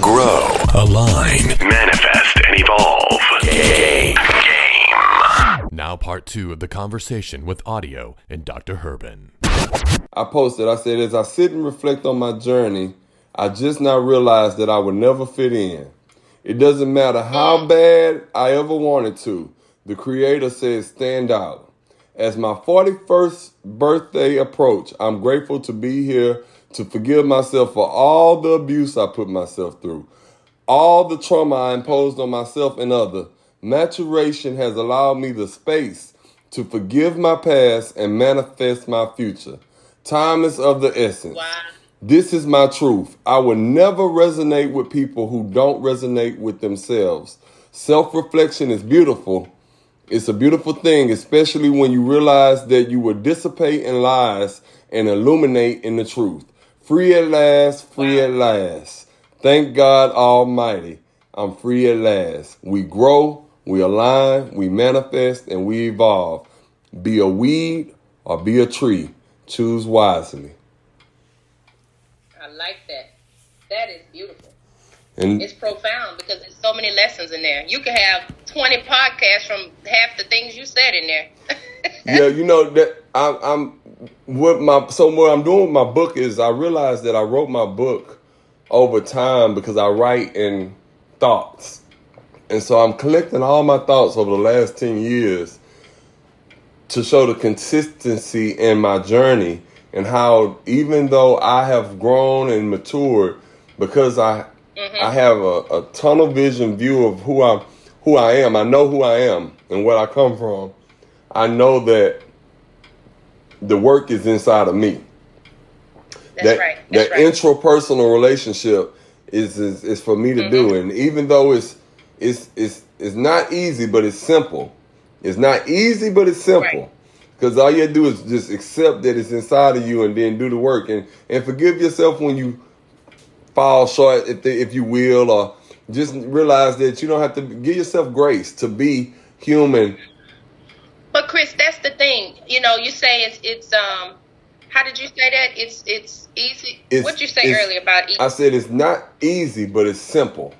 grow, align, manifest, and evolve. Game. Game. Now, part two of the conversation with audio and Dr. Herban. I posted, I said, as I sit and reflect on my journey, I just now realized that I would never fit in. It doesn't matter how mm. bad I ever wanted to. The Creator says, stand out. As my 41st birthday approach, I'm grateful to be here to forgive myself for all the abuse I put myself through, all the trauma I imposed on myself and others. Maturation has allowed me the space to forgive my past and manifest my future. Time is of the essence. Wow. This is my truth. I will never resonate with people who don't resonate with themselves. Self reflection is beautiful. It's a beautiful thing, especially when you realize that you will dissipate in lies and illuminate in the truth. Free at last, free at last. Thank God Almighty. I'm free at last. We grow, we align, we manifest, and we evolve. Be a weed or be a tree. Choose wisely. I like that. That is beautiful. And It's profound because there's so many lessons in there. You could have 20 podcasts from half the things you said in there. yeah, you know that I, I'm what my so what I'm doing with my book is I realized that I wrote my book over time because I write in thoughts, and so I'm collecting all my thoughts over the last ten years to show the consistency in my journey and how even though I have grown and matured because I I have a, a tunnel vision view of who I who I am. I know who I am and where I come from. I know that the work is inside of me. That's that right. That's that right. intrapersonal relationship is, is is for me to do. Mm-hmm. And even though it's it's it's it's not easy, but it's simple. It's not easy, but it's simple. Right. Because all you have to do is just accept that it's inside of you, and then do the work, and and forgive yourself when you fall short, if they, if you will, or just realize that you don't have to give yourself grace to be human. But Chris, that's the thing. You know, you say it's it's um how did you say that? It's it's easy. It's- What'd you say earlier about easy? I said it's not easy, but it's simple.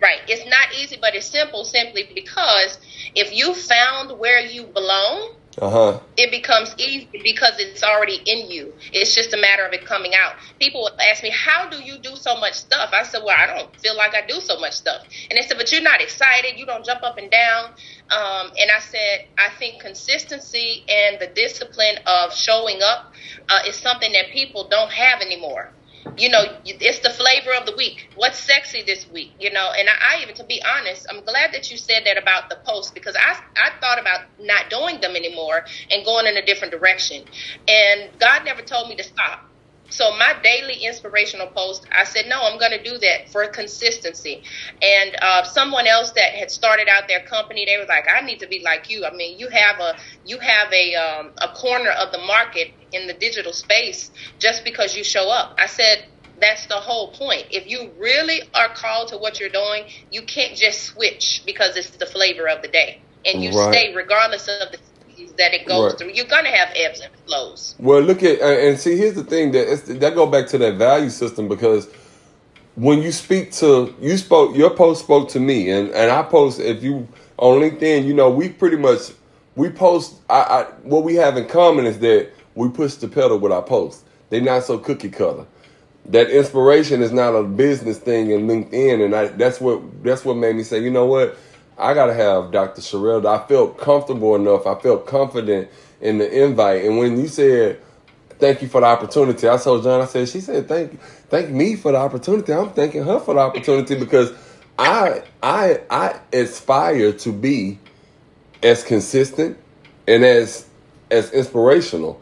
Right. It's not easy, but it's simple simply because if you found where you belong, Uh huh. it becomes easy because it's already in you. It's just a matter of it coming out. People ask me, How do you do so much stuff? I said, Well, I don't feel like I do so much stuff. And they said, But you're not excited. You don't jump up and down. Um, and I said, I think consistency and the discipline of showing up uh, is something that people don't have anymore. You know, it's the flavor of the week. What's sexy this week? You know, and I, I even, to be honest, I'm glad that you said that about the post because I, I thought about not doing them anymore and going in a different direction. And God never told me to stop. So my daily inspirational post, I said, no, I'm going to do that for consistency. And uh, someone else that had started out their company, they were like, I need to be like you. I mean, you have a you have a um, a corner of the market in the digital space just because you show up. I said, that's the whole point. If you really are called to what you're doing, you can't just switch because it's the flavor of the day, and you Right. stay regardless of the that it goes Right. through. You're gonna have ebbs and flows. Well, look at and and see. Here's the thing that it's, that go back to that value system because when you speak to you spoke your post spoke to me and and I post if you on LinkedIn, you know we pretty much we post. I, I what we have in common is that we push the pedal with our posts. They're not so cookie cutter. That inspiration is not a business thing in LinkedIn, and I, that's what that's what made me say, you know what, I gotta have Dr. Sherelle. I felt comfortable enough. I felt confident in the invite, and when you said thank you for the opportunity. I told John, I said, she said, thank thank me for the opportunity. I'm thanking her for the opportunity because I I I aspire to be as consistent and as as inspirational.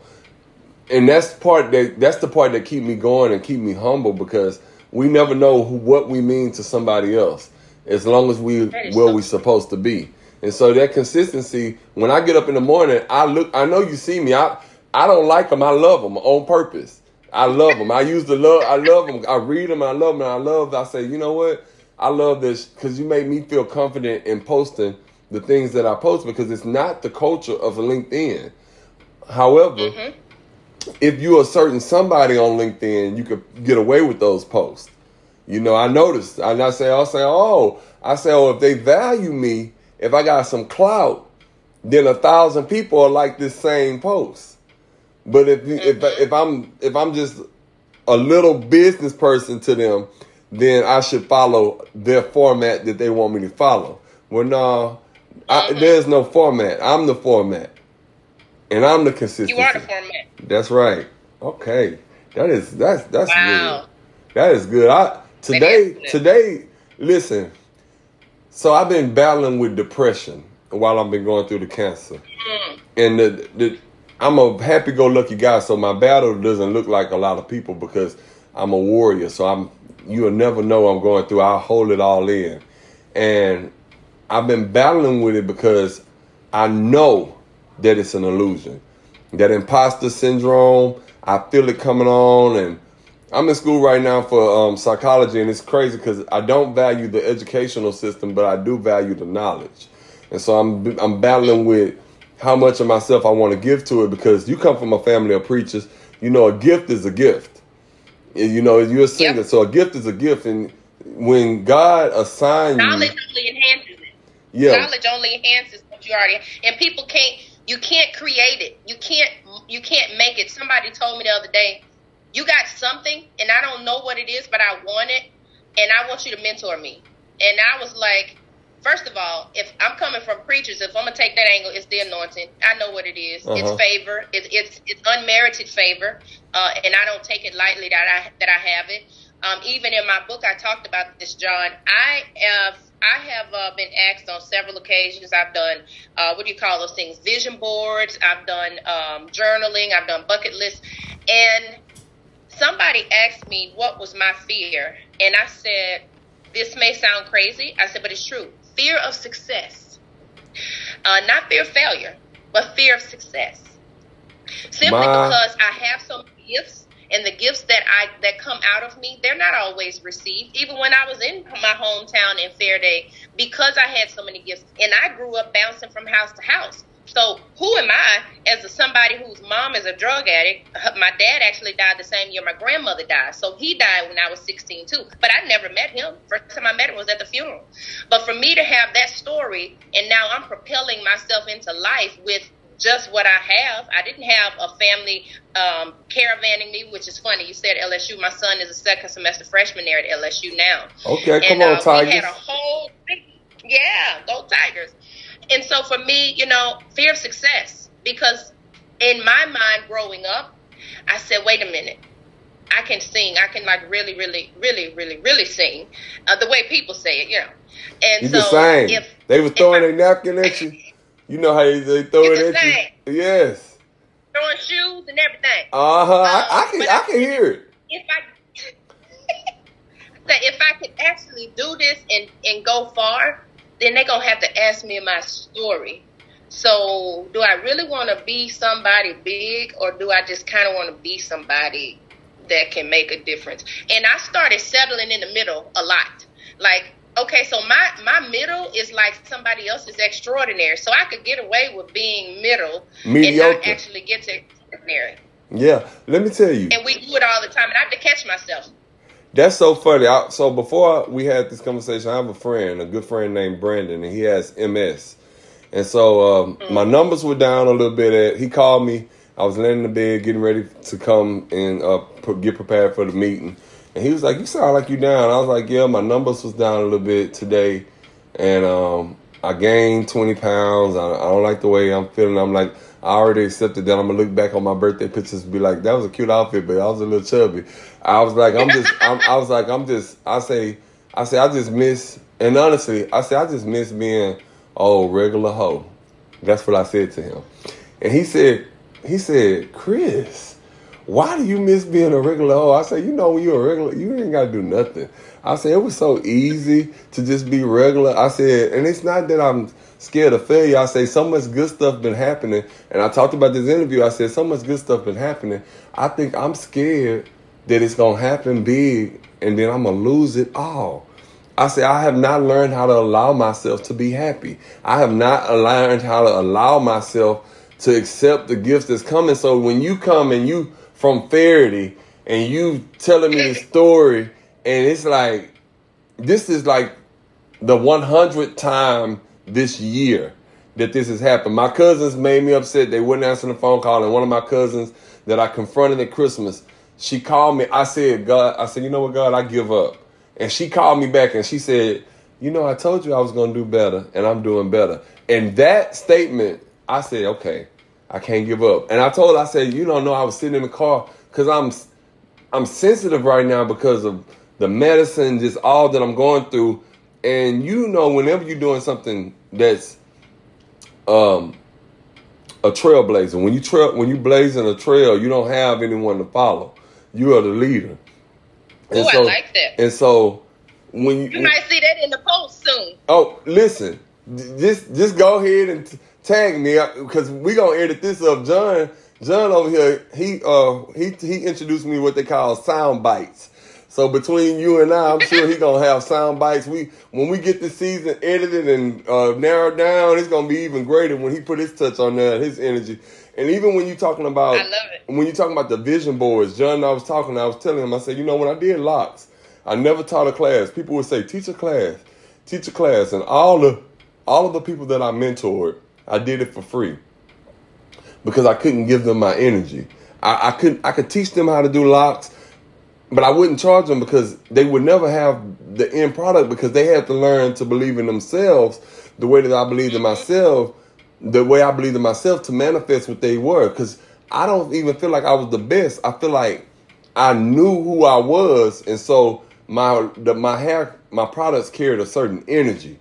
And that's part that that's the part that keep me going and keep me humble because we never know who, what we mean to somebody else as long as we where we supposed to be. And so that consistency, when I get up in the morning, I look. I know you see me. I I don't like them. I love them on purpose. I love them. I use the love. I love them. I read them. I love them. I love. I say, you know what? I love this because you made me feel confident in posting the things that I post because it's not the culture of LinkedIn. However, if you're a certain somebody on LinkedIn, you could get away with those posts. You know, I noticed. And I say, I'll say, oh, I say, oh, if they value me, if I got some clout, then a thousand people are like this same post. But if if Mm-hmm. if I'm if I'm just a little business person to them, then I should follow their format that they want me to follow. Well, no, I, Mm-hmm. there's no format. I'm the format, and I'm the consistency. You are the format. That's right. Okay, that is that's that's Wow. good. That is good. I today good. today listen. So I've been battling with depression while I've been going through the cancer, Mm. and the, the I'm a happy-go-lucky guy. So my battle doesn't look like a lot of people because I'm a warrior. So I'm you'll never know I'm going through. I'll hold it all in, and I've been battling with it because I know that it's an illusion. That imposter syndrome, I feel it coming on, and I'm in school right now for um, psychology, and it's crazy because I don't value the educational system, but I do value the knowledge, and so I'm I'm battling with how much of myself I want to give to it because you come from a family of preachers, you know, a gift is a gift. And, You know, you're a singer, Yep. so a gift is a gift, and when God assigned you, Knowledge only enhances it. yeah, Knowledge only enhances what you already and people can't you can't create it. You can't you can't make it. Somebody told me the other day, you got something and I don't know what it is, but I want it and I want you to mentor me. And I was like, first of all, if I'm coming from preachers, if I'm gonna take that angle, it's the anointing. I know what it is. Uh-huh. It's favor. It's it's it's unmerited favor, uh, and I don't take it lightly that I that I have it. Um, even in my book, I talked about this, John. I have I have uh, been asked on several occasions. I've done uh, what do you call those things? Vision boards. I've done um, journaling. I've done bucket lists, and somebody asked me what was my fear, and I said, "This may sound crazy." I said, "But it's true. Fear of success, uh, not fear of failure, but fear of success." Simply My- because I have so many gifts, and the gifts that I that come out of me, they're not always received. Even when I was in my hometown in Ferriday, because I had so many gifts, and I grew up bouncing from house to house. So who am I as a, somebody whose mom is a drug addict? My dad actually died the same year my grandmother died. So he died when I was 16 too. But I never met him. First time I met him was at the funeral. But for me to have that story and now I'm propelling myself into life with just what I have. I didn't have a family um, caravanning me, which is funny. You said LSU. My son is a second semester freshman there at LSU now. okay, come on, uh, Tigers. We had a whole thing. Yeah, go Tigers. And so for me, you know, fear of success because in my mind growing up, I said, wait a minute. I can sing. I can like really, really, really, really, really sing uh, the way people say it, you know. And You so if they were throwing I- a napkin at you. You know how they, throw You it at sing. you. Yes. throwing shoes and everything. Uh huh. I, Uh, I can I can hear it. if I that if I could actually do this and and go far, then they're gonna have to ask me my story. So, do I really want to be somebody big, or do I just kind of want to be somebody that can make a difference? And I started settling in the middle a lot. Like, okay, so my my middle is like somebody else's extraordinary. So I could get away with being middle and Mediocre. not actually get to extraordinary. Yeah. Let me tell you. And we do it all the time, and I have to catch myself. That's so funny. I, so before we had this conversation, I have a friend, a good friend named Brandon, and he has MS. And so um, my numbers were down a little bit. At, he called me. I was laying in the bed, getting ready to come and uh, get prepared for the meeting. And he was like, "You sound like you down." I was like, "Yeah, my numbers was down a little bit today, and um, I gained twenty pounds. I, I don't like the way I'm feeling. I'm like, I already accepted that. I'm gonna look back on my birthday pictures and be like, that was a cute outfit, but I was a little chubby. I was like, I'm just, I'm, I was like, I'm just. I say, I say, I just miss. And honestly, I say, I just miss being oh regular hoe. That's what I said to him, and he said, he said, Chris, why do you miss being a regular hoe? I said, you know, when you're a regular, you ain't got to do nothing. I said, it was so easy to just be regular. I said, and it's not that I'm scared of failure. I say, so much good stuff been happening. And I talked about this interview. I said, so much good stuff been happening. I think I'm scared that it's going to happen big and then I'm going to lose it all. I say, I have not learned how to allow myself to be happy. I have not learned how to allow myself to accept the gifts that's coming. So when you come and you from Ferriday and you telling me the story and it's like this is like the 100th time this year that this has happened. My cousins made me upset. They wouldn't answer the phone call, and one of my cousins that I confronted at Christmas, she called me. I said, God, I said, you know what, God, I give up. And she called me back and she said, you know, I told you I was going to do better, and I'm doing better. And that statement, I said, okay, I can't give up. And I told her, I said, you don't know, I was sitting in the car because I'm, I'm sensitive right now because of the medicine, just all that I'm going through. And you know, whenever you're doing something that's um, a trailblazer, when you trail, when you blazing a trail, you don't have anyone to follow. You are the leader. Oh, I like that. And so when you, you might see that in the post soon. Oh, listen, just just go ahead and tag me up because we gonna edit this up. John, John over here, he uh he he introduced me what they call sound bites. So between you and I, I'm sure he gonna have sound bites. We when we get the season edited and uh, narrowed down, it's gonna be even greater when he put his touch on there, his energy. And even when you're talking about, I love it. When you're talking about the vision boards, John, I was talking, I was telling him, I said, you know, when I did locks, I never taught a class. People would say, teach a class, teach a class, and all the all of the people that I mentored, I did it for free because I couldn't give them my energy. I, I could I could teach them how to do locks but I wouldn't charge them because they would never have the end product because they had to learn to believe in themselves the way that I believed in myself, the way I believed in myself to manifest what they were. Because I don't even feel like I was the best. I feel like I knew who I was, and so my the, my hair my products carried a certain energy,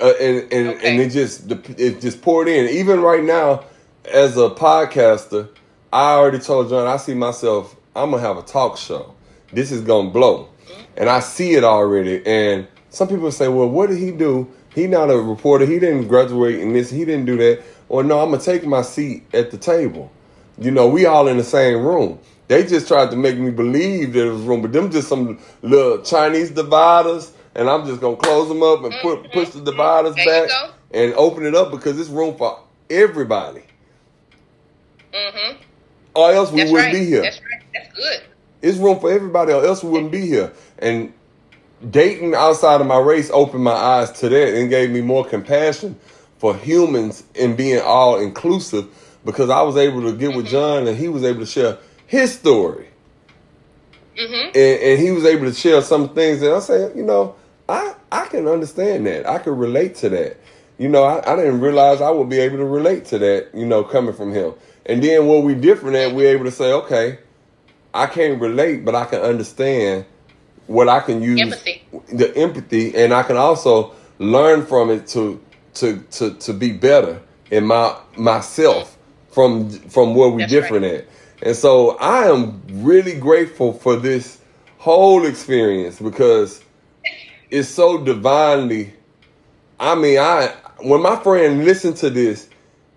uh, and and, Okay. and it just it just poured in. Even right now, as a podcaster, I already told John I see myself. I'm gonna have a talk show. This is gonna blow, and I see it already. And some people say, "Well, what did he do? He not a reporter. He didn't graduate in this. He didn't do that." Or no, I'm gonna take my seat at the table. You know, we all in the same room. They just tried to make me believe that it was room, but them just some little Chinese dividers, and I'm just gonna close them up and put push the dividers back and open it up because it's room for everybody. Mm-hmm. Or else we That's wouldn't right. be here. That's right. That's good. It's room for everybody, or else we wouldn't be here. And dating outside of my race opened my eyes to that and gave me more compassion for humans and being all inclusive because I was able to get with John and he was able to share his story. Mm-hmm. And, and he was able to share some things that I say, you know, I, I can understand that. I can relate to that. You know, I, I didn't realize I would be able to relate to that, you know, coming from him. And then what we different at, we're able to say, okay, I can't relate, but I can understand what I can use Empathy. the empathy, and I can also learn from it to to to to be better in my myself from from where we That's different at. And so I am really grateful for this whole experience because it's so divinely. I mean, I when my friend listened to this,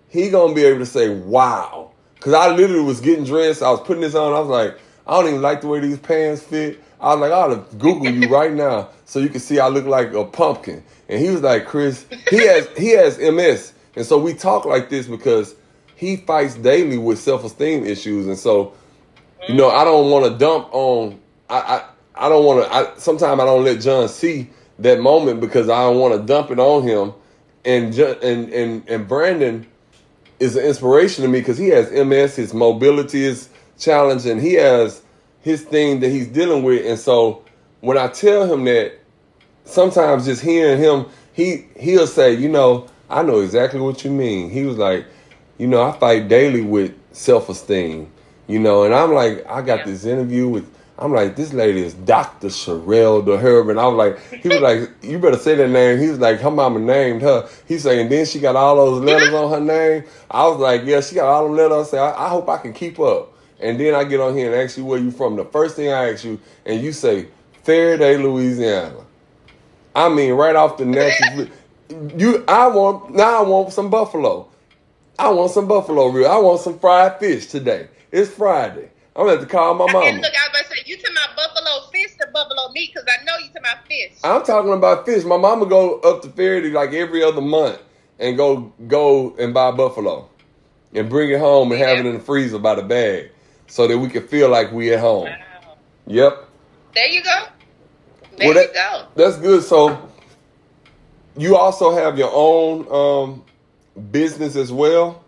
he gonna be able to say, "Wow," because I literally was getting dressed. I was putting this on. I was like, I don't even like the way these pants fit. I was like, I'll Google you right now so you can see I look like a pumpkin. And he was like, Chris, he has he has MS, and so we talk like this because he fights daily with self esteem issues, and so you know I don't want to dump on I I, I don't want to. I sometimes I don't let John see that moment because I don't want to dump it on him, and and and and Brandon is an inspiration to me because he has MS, his mobility is challenged, and he has his thing that he's dealing with. And so when I tell him that, sometimes just hearing him, he he'll say, you know, I know exactly what you mean. He was like, you know, I fight daily with self esteem, you know, and I'm like, I got Yeah. this interview with. I'm like, this lady is Dr. Sherelle de And I was like, he was like, you better say that name. He's like, her mama named her. He's saying, then she got all those letters on her name. I was like, yeah, she got all them letters. I said, I, I hope I can keep up. And then I get on here and ask you where you from. The first thing I ask you, and you say, Ferriday, Louisiana. I mean, right off the natural. You, I want now. I want some buffalo. I want some buffalo real. I want some fried fish today. It's Friday. I'm gonna have to call my mama. look, I was about to say, you talking about buffalo fish or buffalo meat? Because I know you talking about fish. I'm talking about fish. My mama go up to Ferriday like every other month and go go and buy buffalo and bring it home and have it in the freezer by the bag so that we can feel like we at home. Wow. Yep. There you go. There Well, that- you go. That's good. So you also have your own um, business as well.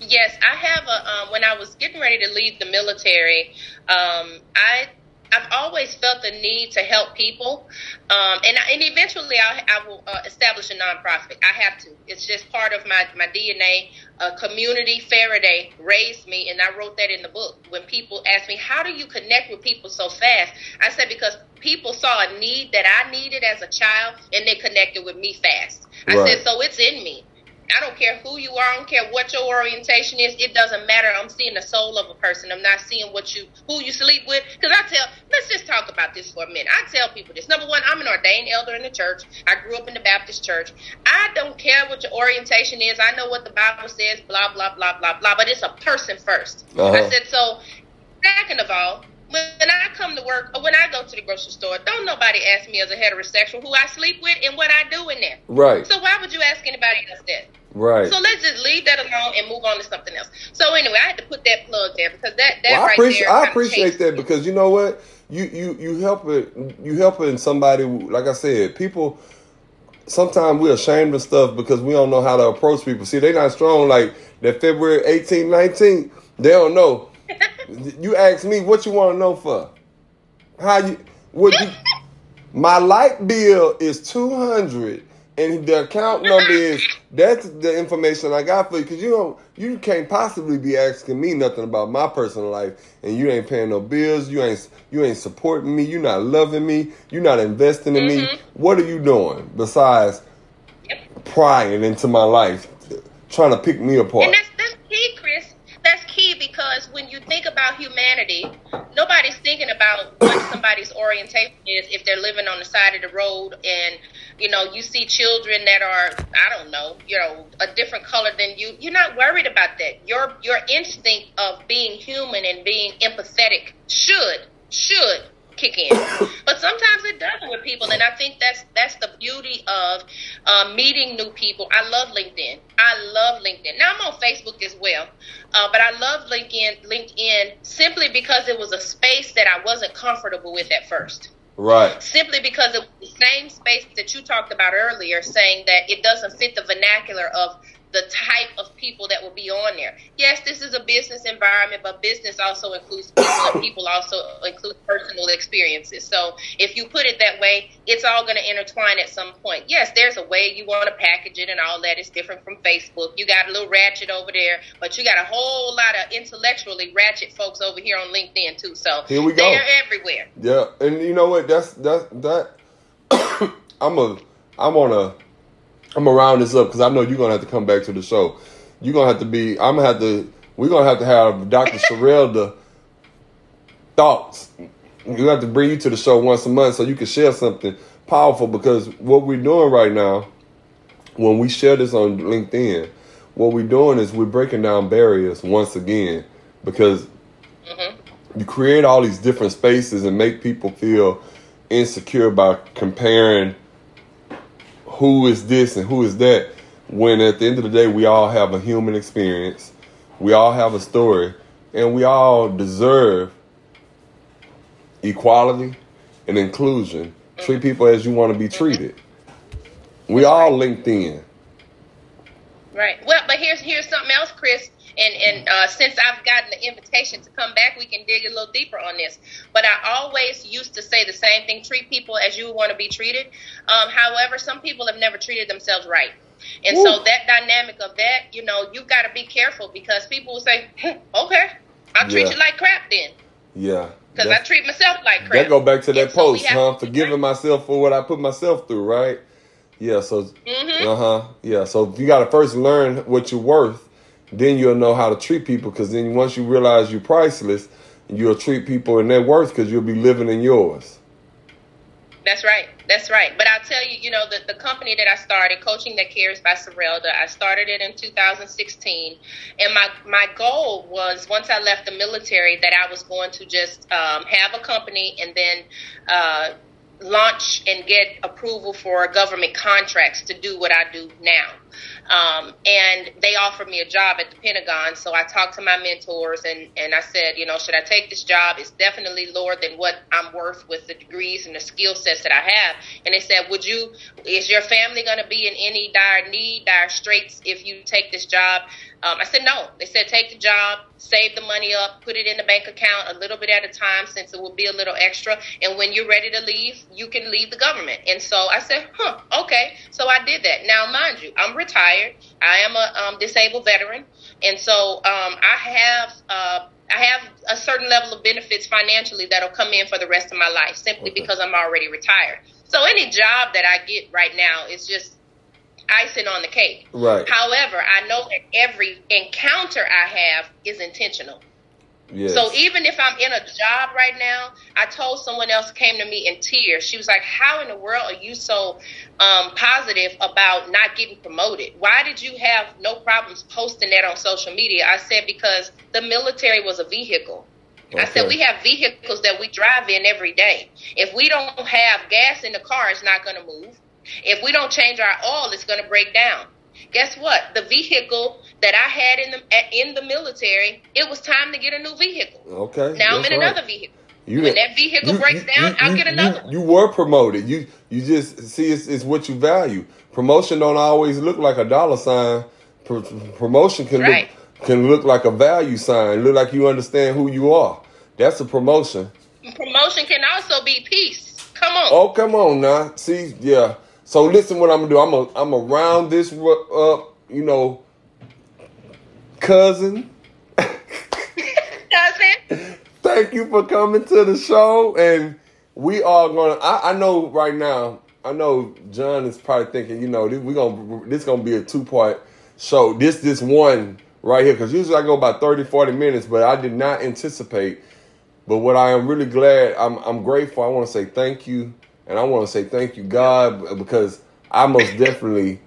Yes, I have a. Um, when I was getting ready to leave the military, um, I I've always felt the need to help people, um, and I, and eventually I, I will uh, establish a nonprofit. I have to. It's just part of my my DNA. Uh, community Ferriday raised me, and I wrote that in the book. When people ask me, "How do you connect with people so fast?" I said, "Because people saw a need that I needed as a child, and they connected with me fast." I Right. said, "So it's in me." I don't care who you are. I don't care what your orientation is. It doesn't matter. I'm seeing the soul of a person. I'm not seeing what you, who you sleep with. Because I tell, let's just talk about this for a minute. I tell people this. Number one, I'm an ordained elder in the church. I grew up in the Baptist church. I don't care what your orientation is. I know what the Bible says. Blah blah blah blah blah. But it's a person 1st Uh-huh. I said so. Second of all, when I come to work or when I go to the grocery store, don't nobody ask me as a heterosexual who I sleep with and what I do in there. Right. So why would you ask anybody else that? Right. So let's just leave that alone and move on to something else. So anyway, I had to put that plug there because that that Well, I right appreciate there. I appreciate that because you know what you you you help it you helping somebody like I said people sometimes we're ashamed of stuff because we don't know how to approach people. See, they not strong like that February 18, 19. They don't know. You ask me what you want to know for. How you what you my light bill is 200 and the account number is that's the information I got for you because you don't you can't possibly be asking me nothing about my personal life and you ain't paying no bills you ain't you ain't supporting me you're not loving me you're not investing in me mm-hmm. what are you doing besides Yep. prying into my life trying to pick me apart And that's that's key, Chris. That's key because when you think about humanity, nobody's thinking about what somebody's orientation is if they're living on the side of the road and you know you see children that are I don't know you know a different color than you. You're not worried about that. Your your instinct of being human and being empathetic should should kick in. but sometimes it doesn't with people, and I think that's that's the beauty of uh, meeting new people. I love LinkedIn. I love LinkedIn. Now I'm on Facebook as well, uh, but I love LinkedIn. LinkedIn simply because it was a space that I wasn't comfortable with at first. right Simply because it was the same space that you talked about earlier, saying that it doesn't fit the vernacular of the type of people that will be on there. Yes, this is a business environment, but business also includes people, and people also include personal experiences. So if you put it that way, it's all going to intertwine at some point. Yes, there's a way you want to package it and all that is different from Facebook. You got a little ratchet over there, but you got a whole lot of intellectually ratchet folks over here on LinkedIn too. So Here we go. they're everywhere. Yeah, and you know what? That's that that. I'm a I'm on a I'm gonna round this up because I know you're gonna have to come back to the show. You're gonna have to be. I'm gonna have to. We're gonna have to have Dr. Sherelle the thoughts. We have to bring you to the show once a month so you can share something powerful because what we're doing right now, when we share this on LinkedIn, what we're doing is we're breaking down barriers once again because mm-hmm. you create all these different spaces and make people feel insecure by comparing who is this and who is that when at the end of the day we all have a human experience. We all have a story. And we all deserve equality and inclusion. Treat people as you want to be mm-hmm. treated. We all linked in. Right. Well, but here's here's something else, Chris. And and uh, since I've gotten the invitation to come back, we can dig a little deeper on this. But I always used to say the same thing: treat people as you want to be treated. Um, however, some people have never treated themselves right. And so that dynamic of that, you know, you got to be careful because people will say, "Hmm, "Okay, I'll treat Yeah. you like crap then," yeah because I treat myself like crap. That go back to that And post, have huh? Forgiving myself for what I put myself through, right? Yeah, so Mhm. uh huh. Yeah, so you got to first learn what you're worth, then you'll know how to treat people. Because then once you realize you're priceless, you'll treat people in their worth because you'll be living in yours. That's right. That's right. But I'll tell you, you know, the, the company that I started, Coaching That Cares by Sorelda, I started it in 2016. And my, my goal was once I left the military that I was going to just um, have a company and then uh, launch and get approval for government contracts to do what I do now. Um, and they offered me a job at the Pentagon. So I talked to my mentors and, and I said, you know, should I take this job? It's definitely lower than what I'm worth with the degrees and the skill sets that I have. And they said, would you, is your family going to be in any dire need, dire straits if you take this job? Um, I said, no. They said, take the job, save the money up, put it in the bank account a little bit at a time since it will be a little extra. And when you're ready to leave, you can leave the government. And so I said, huh, okay. So I did that. Now, mind you, I'm retired. I am a um, disabled veteran. And so um, I have. Uh, I have a certain level of benefits financially that'll come in for the rest of my life simply okay. because I'm already retired. So any job that I get right now is just icing on the cake. Right. However, I know that every encounter I have is intentional. Yes. So even if I'm in a job right now, I told someone else came to me in tears. She was like, "How in the world are you so um, positive about not getting promoted? Why did you have no problems posting that on social media?" I said, "Because the military was a vehicle." Okay. I said, "We have vehicles that we drive in every day. If we don't have gas in the car, it's not going to move. If we don't change our oil, it's going to break down. Guess what? The vehicle that I had in the in the military, it was time to get a new vehicle. Okay. Now I'm in right. another vehicle. You when that vehicle you, breaks you, down, I'll get another. You, were promoted. You you just see it's, it's what you value. Promotion don't always look like a dollar sign. Pro- promotion can right. look can look like a value sign. Look like you understand who you are. That's a promotion. Promotion can also be peace. Come on. Oh, come on now. See, yeah. So listen, what I'm gonna do? I'm gonna I'm gonna round this up. You know, cousin. cousin. Thank you for coming to the show, and we are gonna. I, I know right now. I know John is probably thinking, you know, we gonna this gonna be a two part show. This this one right here, because usually I go about 30, 40 minutes, but I did not anticipate. But what I am really glad, I'm I'm grateful. I want to say thank you and I want to say thank you, God, because I most definitely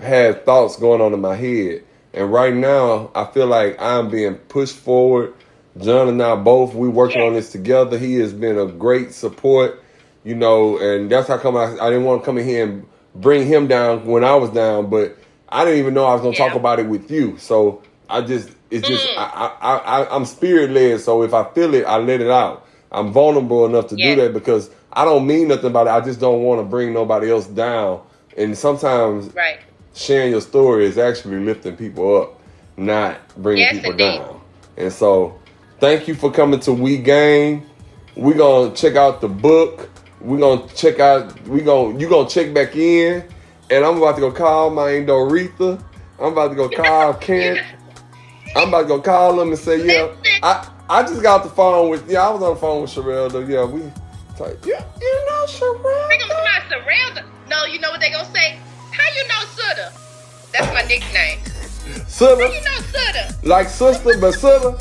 had thoughts going on in my head. And right now, I feel like I'm being pushed forward. John and I both, we working on this together. He has been a great support, you know, and that's how come I, I didn't want to come in here and bring him down when I was down, but I didn't even know I was going to yeah. talk about it with you. So I just, it's just, mm. I, I, I, I'm spirit led. So if I feel it, I let it out. I'm vulnerable enough to yeah. do that because I don't mean nothing about it. I just don't want to bring nobody else down. And sometimes right. sharing your story is actually lifting people up, not bringing yes, people indeed. down. And so, thank you for coming to We Game. We're gonna check out the book. We're gonna check out. We gonna you gonna check back in, and I'm about to go call my Doretha. I'm about to go call Kent. I'm about to go call them and say, yeah, I I just got the phone with yeah, I was on the phone with Sherelle though. Yeah, we like, you, you know Sherelle. They gonna say Sherelle. No, you know what they gonna say? How you know Sutter? That's my nickname. Sutter. How you know Sutter? Like sister, but Sutter.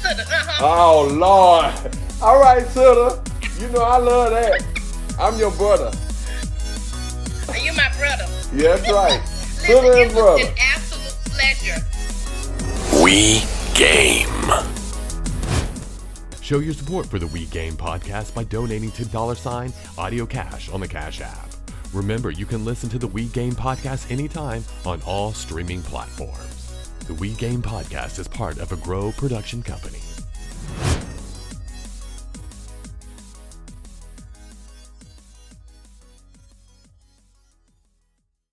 Sutter, uh-huh. Oh Lord. All right, Sutter. You know I love that. I'm your brother. Are you my brother? Yeah, that's right. Listen, Sutter and brother. An absolute pleasure. We game. Show your support for the We Game podcast by donating to dollar sign audio cash on the Cash App. Remember, you can listen to the We Game podcast anytime on all streaming platforms. The We Game podcast is part of a Grow production company.